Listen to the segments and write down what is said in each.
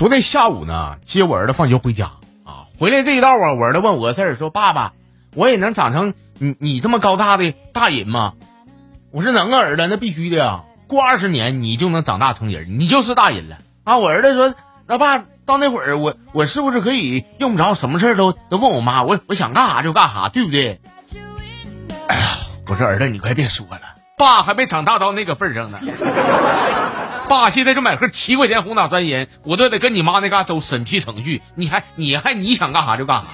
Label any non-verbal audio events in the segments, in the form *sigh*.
昨天下午呢，接我儿子放学回家啊，回来这一道啊，我儿子问我个事儿，说爸爸，我也能长成你你这么高大的大人吗？我说能啊，儿子，那必须的呀，过二十年你就能长大成人，你就是大人了啊。我儿子说，那爸到那会儿我我是不是可以用不着什么事儿都都问我妈，我我想干啥就干啥，对不对？哎呀，我说儿子，你快别说了，爸还没长大到那个份上呢。爸现在就买盒七块钱红塔山烟，我都得跟你妈那嘎走审批程序。你还你还你想干啥就干啥，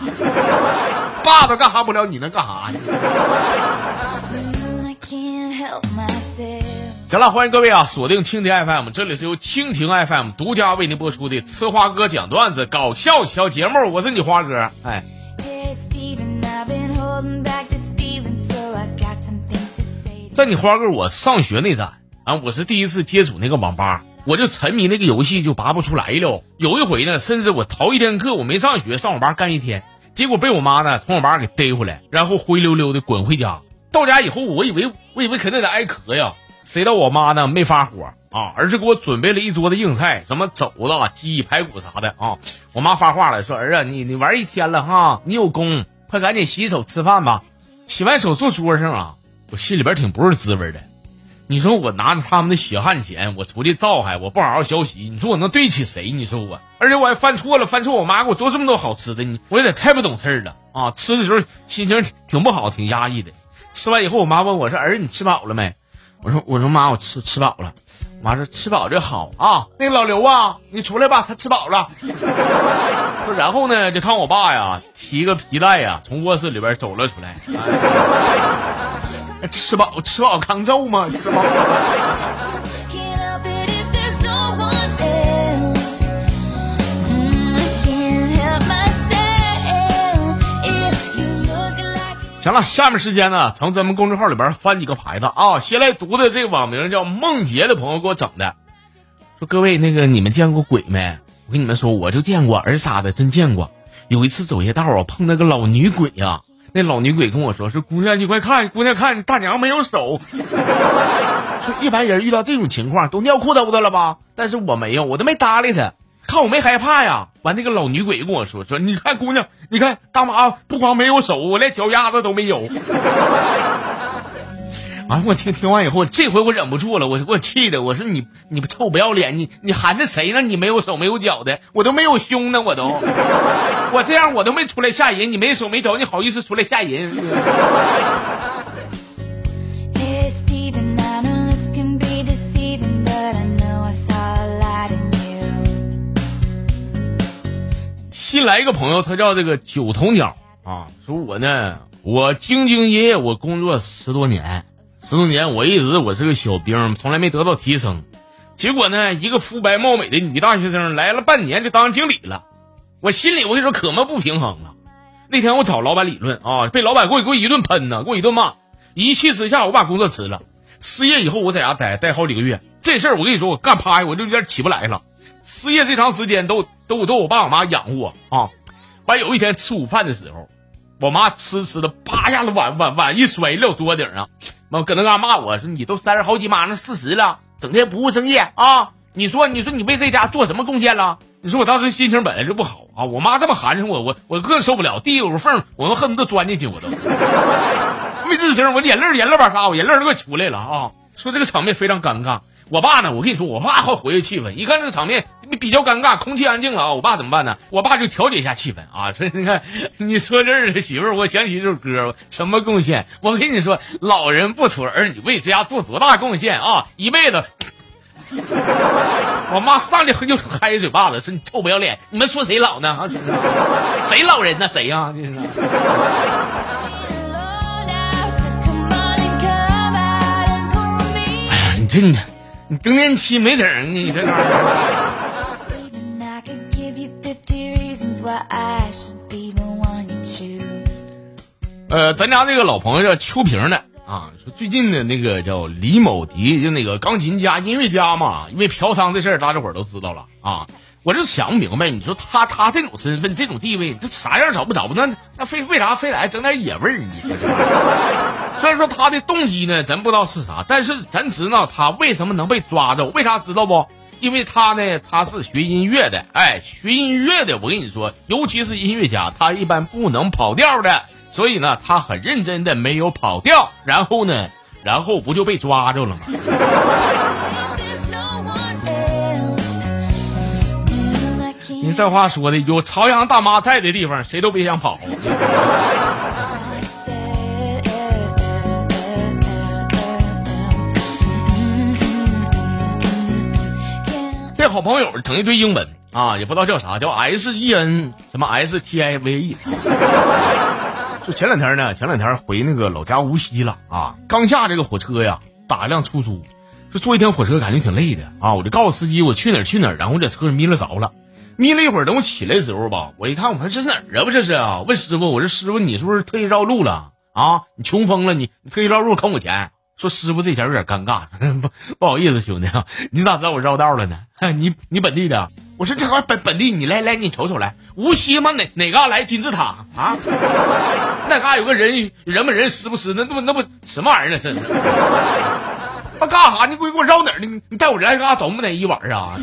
爸都干啥不了，你能干啥呀？行了，欢迎各位啊，锁定蜻蜓 FM，这里是由蜻蜓 FM 独家为您播出的吃花哥讲段子搞笑小节目，我是你花哥，哎。在你花哥我上学那阵。啊，我是第一次接触那个网吧，我就沉迷那个游戏就拔不出来了。有一回呢，甚至我逃一天课，我没上学，上网吧干一天，结果被我妈呢从网吧给逮回来，然后灰溜溜的滚回家。到家以后，我以为我以为肯定得挨壳呀，谁道我妈呢没发火啊，而是给我准备了一桌子硬菜，什么肘子、鸡、排骨啥的啊。我妈发话了，说儿啊，你你玩一天了哈，你有功，快赶紧洗手吃饭吧。洗完手坐桌上啊，我心里边挺不是滋味的。你说我拿着他们的血汗钱，我出去造害，我不好好学习，你说我能对得起谁？你说我，而且我还犯错了，犯错我妈给我做这么多好吃的，你我有点太不懂事了啊！吃的时候心情挺不好，挺压抑的。吃完以后，我妈问我说：“儿子，你吃饱了没？”我说：“我说妈，我吃吃饱了。”我妈说：“吃饱就好啊。”那个老刘啊，你出来吧，他吃饱了。然后呢，就看我爸呀，提个皮带呀，从卧室里边走了出来。*laughs* 吃饱吃饱抗揍吗？吃饱。*laughs* 行了，下面时间呢，从咱们公众号里边翻几个牌子啊。先来读的这个网名叫梦洁的朋友给我整的，说各位那个你们见过鬼没？我跟你们说，我就见过，儿啥的真见过。有一次走夜道啊，碰那个老女鬼呀。那老女鬼跟我说：“说姑娘，你快看，姑娘看，大娘没有手。*laughs* 说一般人遇到这种情况都尿裤兜子了吧？但是我没有，我都没搭理他，看我没害怕呀。完，那个老女鬼跟我说：说你看姑娘，你看大妈不光没有手，我连脚丫子都没有。”完，我听听完以后，这回我忍不住了，我我气的，我说你你不臭不要脸，你你含着谁呢？你没有手没有脚的，我都没有胸呢，我都，*laughs* 我这样我都没出来吓人，你没手没脚，你好意思出来吓人？新来一个朋友，他叫这个九头鸟啊，说我呢，我兢兢业业，我工作十多年。十多年，我一直我是个小兵，从来没得到提升。结果呢，一个肤白貌美的女大学生来了半年就当经理了，我心里我跟你说可么不平衡了！那天我找老板理论啊，被老板给我给我一顿喷呢，给我一顿骂。一气之下，我把工作辞了。失业以后，我在家待待好几个月。这事儿我跟你说，我干趴下我就有点起不来了。失业这长时间都都都我爸我妈养活啊。完有一天吃午饭的时候，我妈吃吃的，叭一下子碗碗碗一摔撂桌顶上。搁那嘎骂我说你都三十好几，马上四十了，整天不务正业啊！你说你说你为这家做什么贡献了？你说我当时心情本来就不好啊！我妈这么寒碜我，我我更受不了。地有个缝，我都恨不得钻进去，我都 *laughs* 没吱声，我眼泪眼泪巴啥，我眼泪都快出来了啊！说这个场面非常尴尬。我爸呢？我跟你说，我爸好活跃气氛。一看这个场面比较尴尬，空气安静了啊！我爸怎么办呢？我爸就调节一下气氛啊！*laughs* 说你看，你说这儿媳妇儿，我想起一首歌，什么贡献？我跟你说，老人不图儿女为家做多大贡献啊！一辈子。*laughs* 我妈上来就嗨一嘴巴子，说你臭不要脸！你们说谁老呢？*laughs* 谁老人呢？谁呀？哎呀，你这你。你更年期没整，你 *laughs* 这哪？呃，咱家这个老朋友叫秋萍的啊，说最近的那个叫李某迪，就那个钢琴家、音乐家嘛，因为嫖娼这事儿，大家伙儿都知道了啊。我就想不明白，你说他他这种身份、这种地位，这啥样找不找不？那那非为啥非得整点野味儿呢？*laughs* 虽然说他的动机呢，咱不知道是啥，但是咱知道他为什么能被抓着。为啥知道不？因为他呢，他是学音乐的，哎，学音乐的，我跟你说，尤其是音乐家，他一般不能跑调的，所以呢，他很认真的没有跑调，然后呢，然后不就被抓着了吗？这话说的，有朝阳大妈在的地方，谁都别想跑。这好朋友整一堆英文啊，也不知道叫啥，叫 S E N 什么 S T I V E。就前两天呢，前两天回那个老家无锡了啊，刚下这个火车呀，打一辆出租，说坐一天火车感觉挺累的啊，我就告诉司机我去哪去哪，然后我在车上眯了着了，眯了一会儿，等我起来的时候吧，我一看，我说这是哪儿啊？不这是啊？问师傅，我说师傅，你是不是特意绕路了啊？你穷疯了？你你特意绕路坑我钱？说师傅这钱有点尴尬，不 *laughs* 不好意思兄弟啊，你咋知道我绕道了呢？*laughs* 你你本地的？我说这块本本地，你来来你瞅瞅来，无锡吗？哪哪嘎来金字塔啊？*laughs* 那嘎有个人人不人师不师，那不那不什么玩意儿呢？这那干啥？你给我给我绕哪儿呢？你带我来嘎走不得一晚上啊？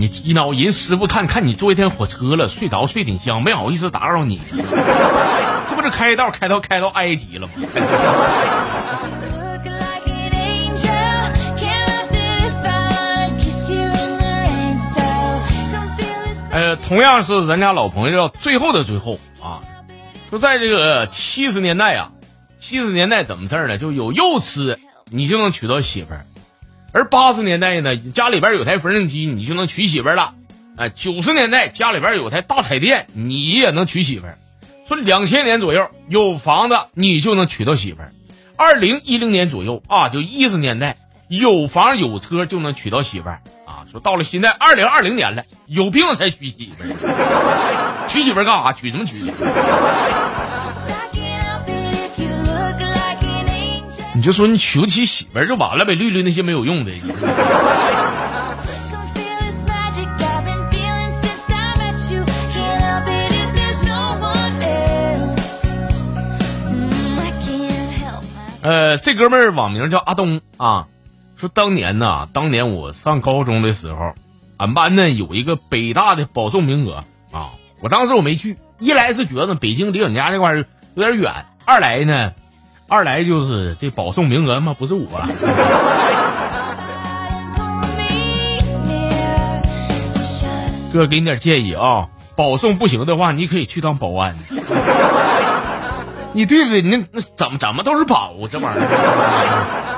你你一恼人师傅看看你坐一天火车了，睡着睡挺香，没好意思打扰你。*laughs* 这不是开道开到开到埃及了吗？呃，同样是咱家老朋友，最后的最后啊，说在这个七十年代啊，七十年代怎么事儿呢？就有肉吃，你就能娶到媳妇儿；而八十年代呢，家里边有台缝纫机，你就能娶媳妇儿了。哎，九十年代家里边有台大彩电，你也能娶媳妇儿。说两千年左右有房子，你就能娶到媳妇儿；二零一零年左右啊，就一十年代有房有车就能娶到媳妇儿啊。说到了现在二零二零年了，有病才娶媳妇儿，*laughs* 娶媳妇儿干啥？娶什么娶？你就说你娶不起媳妇儿就完了呗，绿绿那些没有用的。呃，这哥们儿网名叫阿东啊。说当年呢，当年我上高中的时候，俺班呢有一个北大的保送名额啊。我当时我没去，一来是觉得北京离俺家这块儿有点远，二来呢，二来就是这保送名额嘛不是我。*laughs* 哥给你点建议啊，保送不行的话，你可以去当保安。*laughs* 你对不对？你那怎么怎么都是保这玩意儿。